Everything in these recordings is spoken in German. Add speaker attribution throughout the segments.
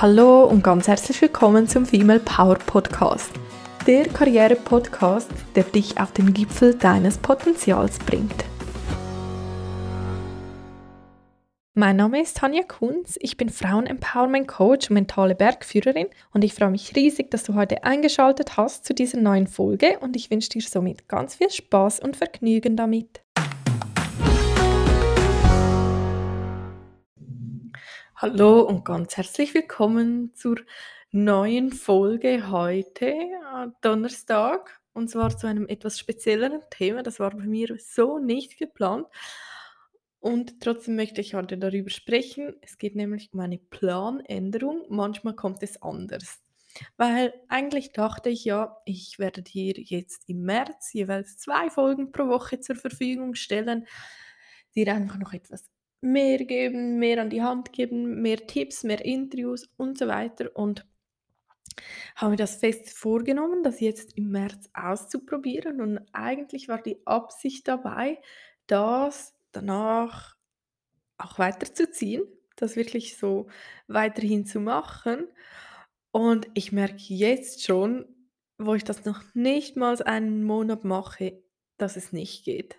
Speaker 1: Hallo und ganz herzlich willkommen zum Female Power Podcast. Der Karriere-Podcast, der dich auf den Gipfel deines Potenzials bringt. Mein Name ist Tanja Kunz, ich bin Frauen-Empowerment-Coach und mentale Bergführerin und ich freue mich riesig, dass du heute eingeschaltet hast zu dieser neuen Folge und ich wünsche dir somit ganz viel Spaß und Vergnügen damit. Hallo und ganz herzlich willkommen zur neuen Folge heute, Donnerstag, und zwar zu einem etwas spezielleren Thema. Das war bei mir so nicht geplant. Und trotzdem möchte ich heute darüber sprechen. Es geht nämlich um eine Planänderung. Manchmal kommt es anders. Weil eigentlich dachte ich ja, ich werde dir jetzt im März jeweils zwei Folgen pro Woche zur Verfügung stellen, dir einfach noch etwas mehr geben, mehr an die Hand geben, mehr Tipps, mehr Interviews und so weiter. Und habe mir das fest vorgenommen, das jetzt im März auszuprobieren. Und eigentlich war die Absicht dabei, das danach auch weiterzuziehen, das wirklich so weiterhin zu machen. Und ich merke jetzt schon, wo ich das noch nicht mal einen Monat mache, dass es nicht geht.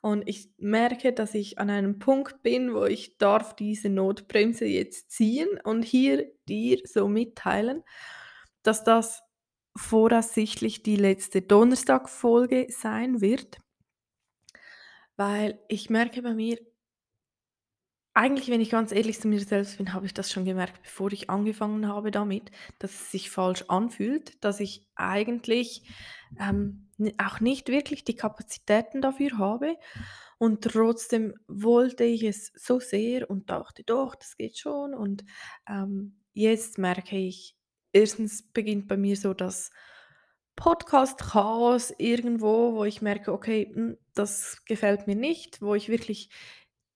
Speaker 1: Und ich merke, dass ich an einem Punkt bin, wo ich darf diese Notbremse jetzt ziehen und hier dir so mitteilen, dass das voraussichtlich die letzte Donnerstagfolge sein wird, weil ich merke bei mir eigentlich, wenn ich ganz ehrlich zu mir selbst bin, habe ich das schon gemerkt, bevor ich angefangen habe damit, dass es sich falsch anfühlt, dass ich eigentlich ähm, auch nicht wirklich die Kapazitäten dafür habe. Und trotzdem wollte ich es so sehr und dachte, doch, das geht schon. Und ähm, jetzt merke ich, erstens beginnt bei mir so das Podcast-Chaos irgendwo, wo ich merke, okay, hm, das gefällt mir nicht, wo ich wirklich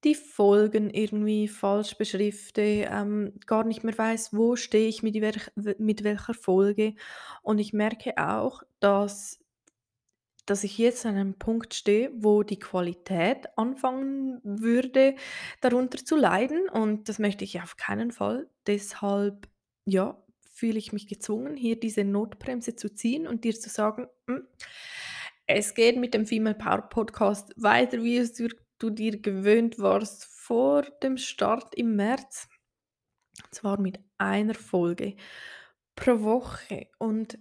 Speaker 1: die Folgen irgendwie falsch beschrifte, ähm, gar nicht mehr weiß, wo stehe ich mit, welch, mit welcher Folge. Und ich merke auch, dass, dass ich jetzt an einem Punkt stehe, wo die Qualität anfangen würde, darunter zu leiden. Und das möchte ich auf keinen Fall. Deshalb, ja, fühle ich mich gezwungen, hier diese Notbremse zu ziehen und dir zu sagen, hm, es geht mit dem Female Power Podcast weiter, wie es du dir gewöhnt warst vor dem Start im März. Und zwar mit einer Folge pro Woche. Und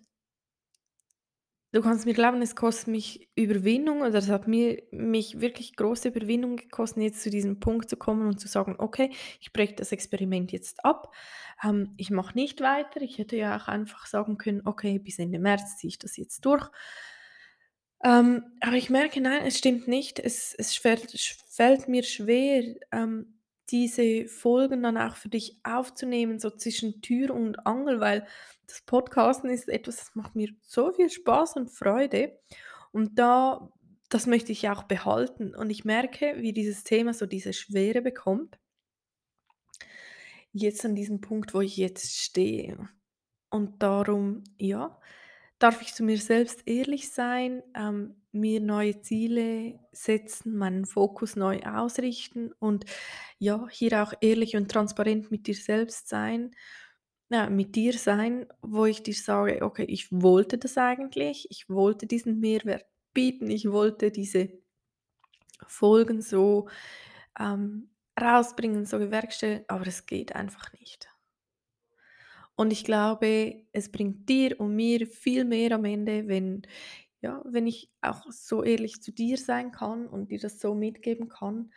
Speaker 1: du kannst mir glauben, es kostet mich Überwindung oder es hat mir, mich wirklich große Überwindung gekostet, jetzt zu diesem Punkt zu kommen und zu sagen, okay, ich breche das Experiment jetzt ab. Ähm, ich mache nicht weiter. Ich hätte ja auch einfach sagen können, okay, bis Ende März ziehe ich das jetzt durch. Ähm, aber ich merke, nein, es stimmt nicht. Es, es fällt, fällt mir schwer, ähm, diese Folgen dann auch für dich aufzunehmen, so zwischen Tür und Angel, weil das Podcasten ist etwas, das macht mir so viel Spaß und Freude. Und da, das möchte ich auch behalten. Und ich merke, wie dieses Thema so diese Schwere bekommt. Jetzt an diesem Punkt, wo ich jetzt stehe. Und darum, ja, darf ich zu mir selbst ehrlich sein, ähm, mir neue Ziele setzen, meinen Fokus neu ausrichten und ja, hier auch ehrlich und transparent mit dir selbst sein, ja, mit dir sein, wo ich dir sage, okay, ich wollte das eigentlich, ich wollte diesen Mehrwert bieten, ich wollte diese Folgen so ähm, rausbringen, so gewerkstelligen, aber es geht einfach nicht. Und ich glaube, es bringt dir und mir viel mehr am Ende, wenn, ja, wenn ich auch so ehrlich zu dir sein kann und dir das so mitgeben kann.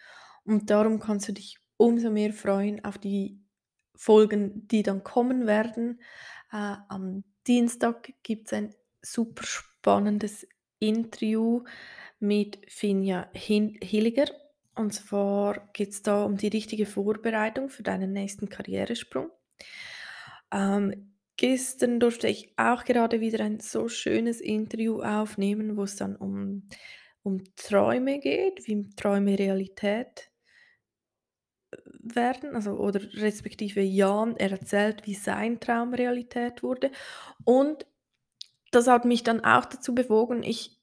Speaker 1: Und darum kannst du dich umso mehr freuen auf die Folgen, die dann kommen werden. Äh, am Dienstag gibt es ein super spannendes Interview mit Finja Hilliger. Und zwar geht es da um die richtige Vorbereitung für deinen nächsten Karrieresprung. Ähm, gestern durfte ich auch gerade wieder ein so schönes Interview aufnehmen, wo es dann um, um Träume geht, wie Träume Realität äh, werden, also oder respektive Jan, er erzählt, wie sein Traum Realität wurde. Und das hat mich dann auch dazu bewogen, ich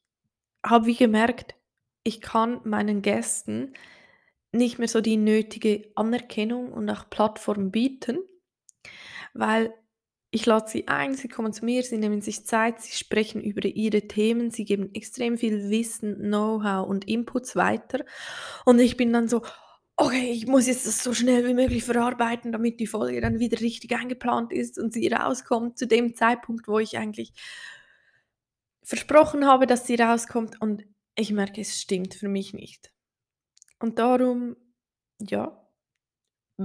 Speaker 1: habe wie gemerkt, ich kann meinen Gästen nicht mehr so die nötige Anerkennung und auch Plattform bieten, weil ich lade sie ein, sie kommen zu mir, sie nehmen sich Zeit, sie sprechen über ihre Themen, sie geben extrem viel Wissen, Know-how und Inputs weiter. Und ich bin dann so, okay, ich muss jetzt das so schnell wie möglich verarbeiten, damit die Folge dann wieder richtig eingeplant ist und sie rauskommt zu dem Zeitpunkt, wo ich eigentlich versprochen habe, dass sie rauskommt. Und ich merke, es stimmt für mich nicht. Und darum, ja,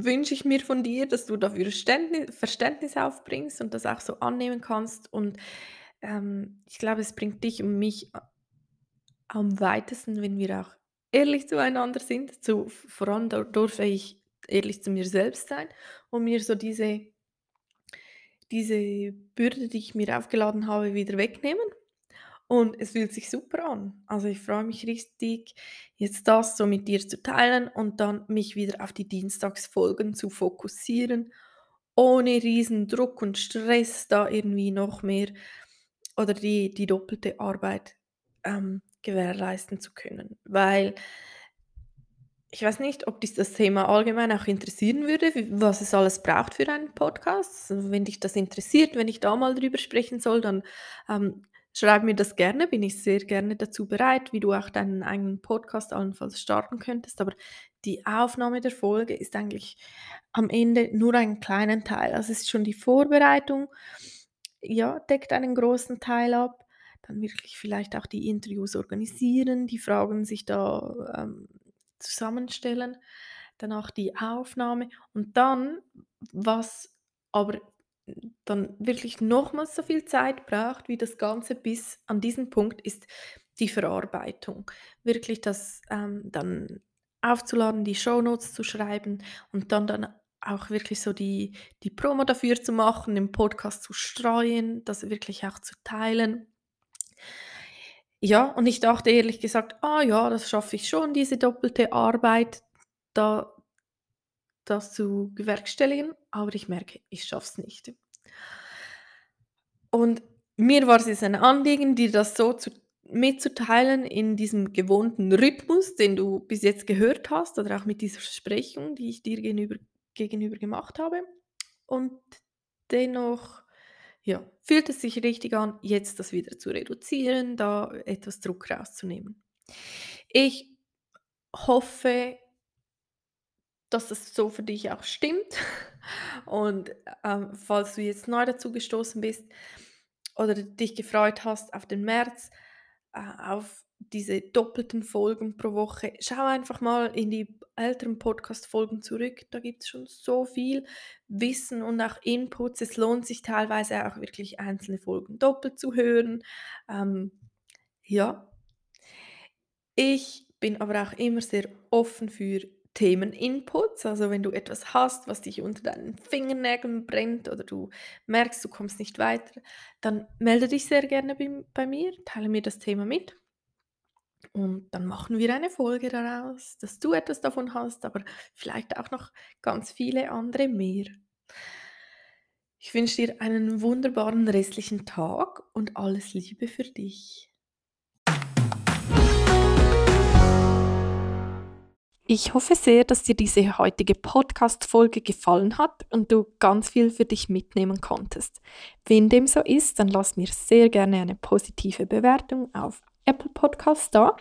Speaker 1: wünsche ich mir von dir, dass du dafür Verständnis aufbringst und das auch so annehmen kannst. Und ähm, ich glaube, es bringt dich und mich am weitesten, wenn wir auch ehrlich zueinander sind. Zu, vor allem durfte ich ehrlich zu mir selbst sein und mir so diese, diese Bürde, die ich mir aufgeladen habe, wieder wegnehmen. Und es fühlt sich super an. Also ich freue mich richtig, jetzt das so mit dir zu teilen und dann mich wieder auf die Dienstagsfolgen zu fokussieren, ohne riesen Druck und Stress da irgendwie noch mehr oder die, die doppelte Arbeit ähm, gewährleisten zu können. Weil ich weiß nicht, ob dich das Thema allgemein auch interessieren würde, was es alles braucht für einen Podcast. Also wenn dich das interessiert, wenn ich da mal drüber sprechen soll, dann ähm, Schreib mir das gerne, bin ich sehr gerne dazu bereit, wie du auch deinen eigenen Podcast allenfalls starten könntest. Aber die Aufnahme der Folge ist eigentlich am Ende nur ein kleiner Teil. Also es ist schon die Vorbereitung, ja, deckt einen großen Teil ab. Dann wirklich vielleicht auch die Interviews organisieren, die Fragen sich da ähm, zusammenstellen, dann auch die Aufnahme und dann, was aber dann wirklich nochmals so viel Zeit braucht, wie das Ganze bis an diesen Punkt, ist die Verarbeitung. Wirklich das ähm, dann aufzuladen, die Shownotes zu schreiben und dann dann auch wirklich so die, die Promo dafür zu machen, den Podcast zu streuen, das wirklich auch zu teilen. Ja, und ich dachte ehrlich gesagt, ah ja, das schaffe ich schon, diese doppelte Arbeit, da das zu bewerkstelligen, aber ich merke, ich schaffe es nicht. Und mir war es ein Anliegen, dir das so zu, mitzuteilen in diesem gewohnten Rhythmus, den du bis jetzt gehört hast, oder auch mit dieser Versprechung, die ich dir gegenüber, gegenüber gemacht habe. Und dennoch ja, fühlt es sich richtig an, jetzt das wieder zu reduzieren, da etwas Druck rauszunehmen. Ich hoffe, dass das so für dich auch stimmt. Und ähm, falls du jetzt neu dazu gestoßen bist oder dich gefreut hast auf den März, äh, auf diese doppelten Folgen pro Woche, schau einfach mal in die älteren Podcast-Folgen zurück. Da gibt es schon so viel Wissen und auch Inputs. Es lohnt sich teilweise auch wirklich einzelne Folgen doppelt zu hören. Ähm, ja. Ich bin aber auch immer sehr offen für Themeninputs. Also wenn du etwas hast, was dich unter deinen Fingernägeln brennt oder du merkst, du kommst nicht weiter, dann melde dich sehr gerne bei, bei mir, teile mir das Thema mit. Und dann machen wir eine Folge daraus, dass du etwas davon hast, aber vielleicht auch noch ganz viele andere mehr. Ich wünsche dir einen wunderbaren restlichen Tag und alles Liebe für dich. Ich hoffe sehr, dass dir diese heutige Podcast-Folge gefallen hat und du ganz viel für dich mitnehmen konntest. Wenn dem so ist, dann lass mir sehr gerne eine positive Bewertung auf Apple Podcast da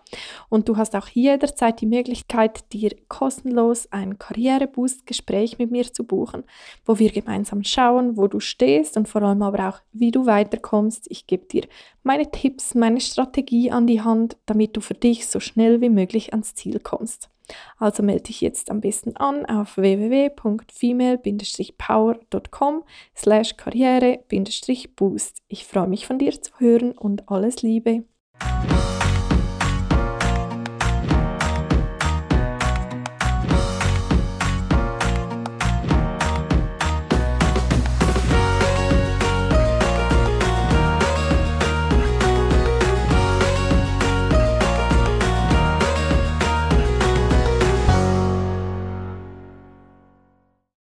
Speaker 1: und du hast auch jederzeit die Möglichkeit, dir kostenlos ein Karriereboost-Gespräch mit mir zu buchen, wo wir gemeinsam schauen, wo du stehst und vor allem aber auch, wie du weiterkommst. Ich gebe dir meine Tipps, meine Strategie an die Hand, damit du für dich so schnell wie möglich ans Ziel kommst. Also melde dich jetzt am besten an auf www.female-power.com slash karriere-boost. Ich freue mich von dir zu hören und alles Liebe.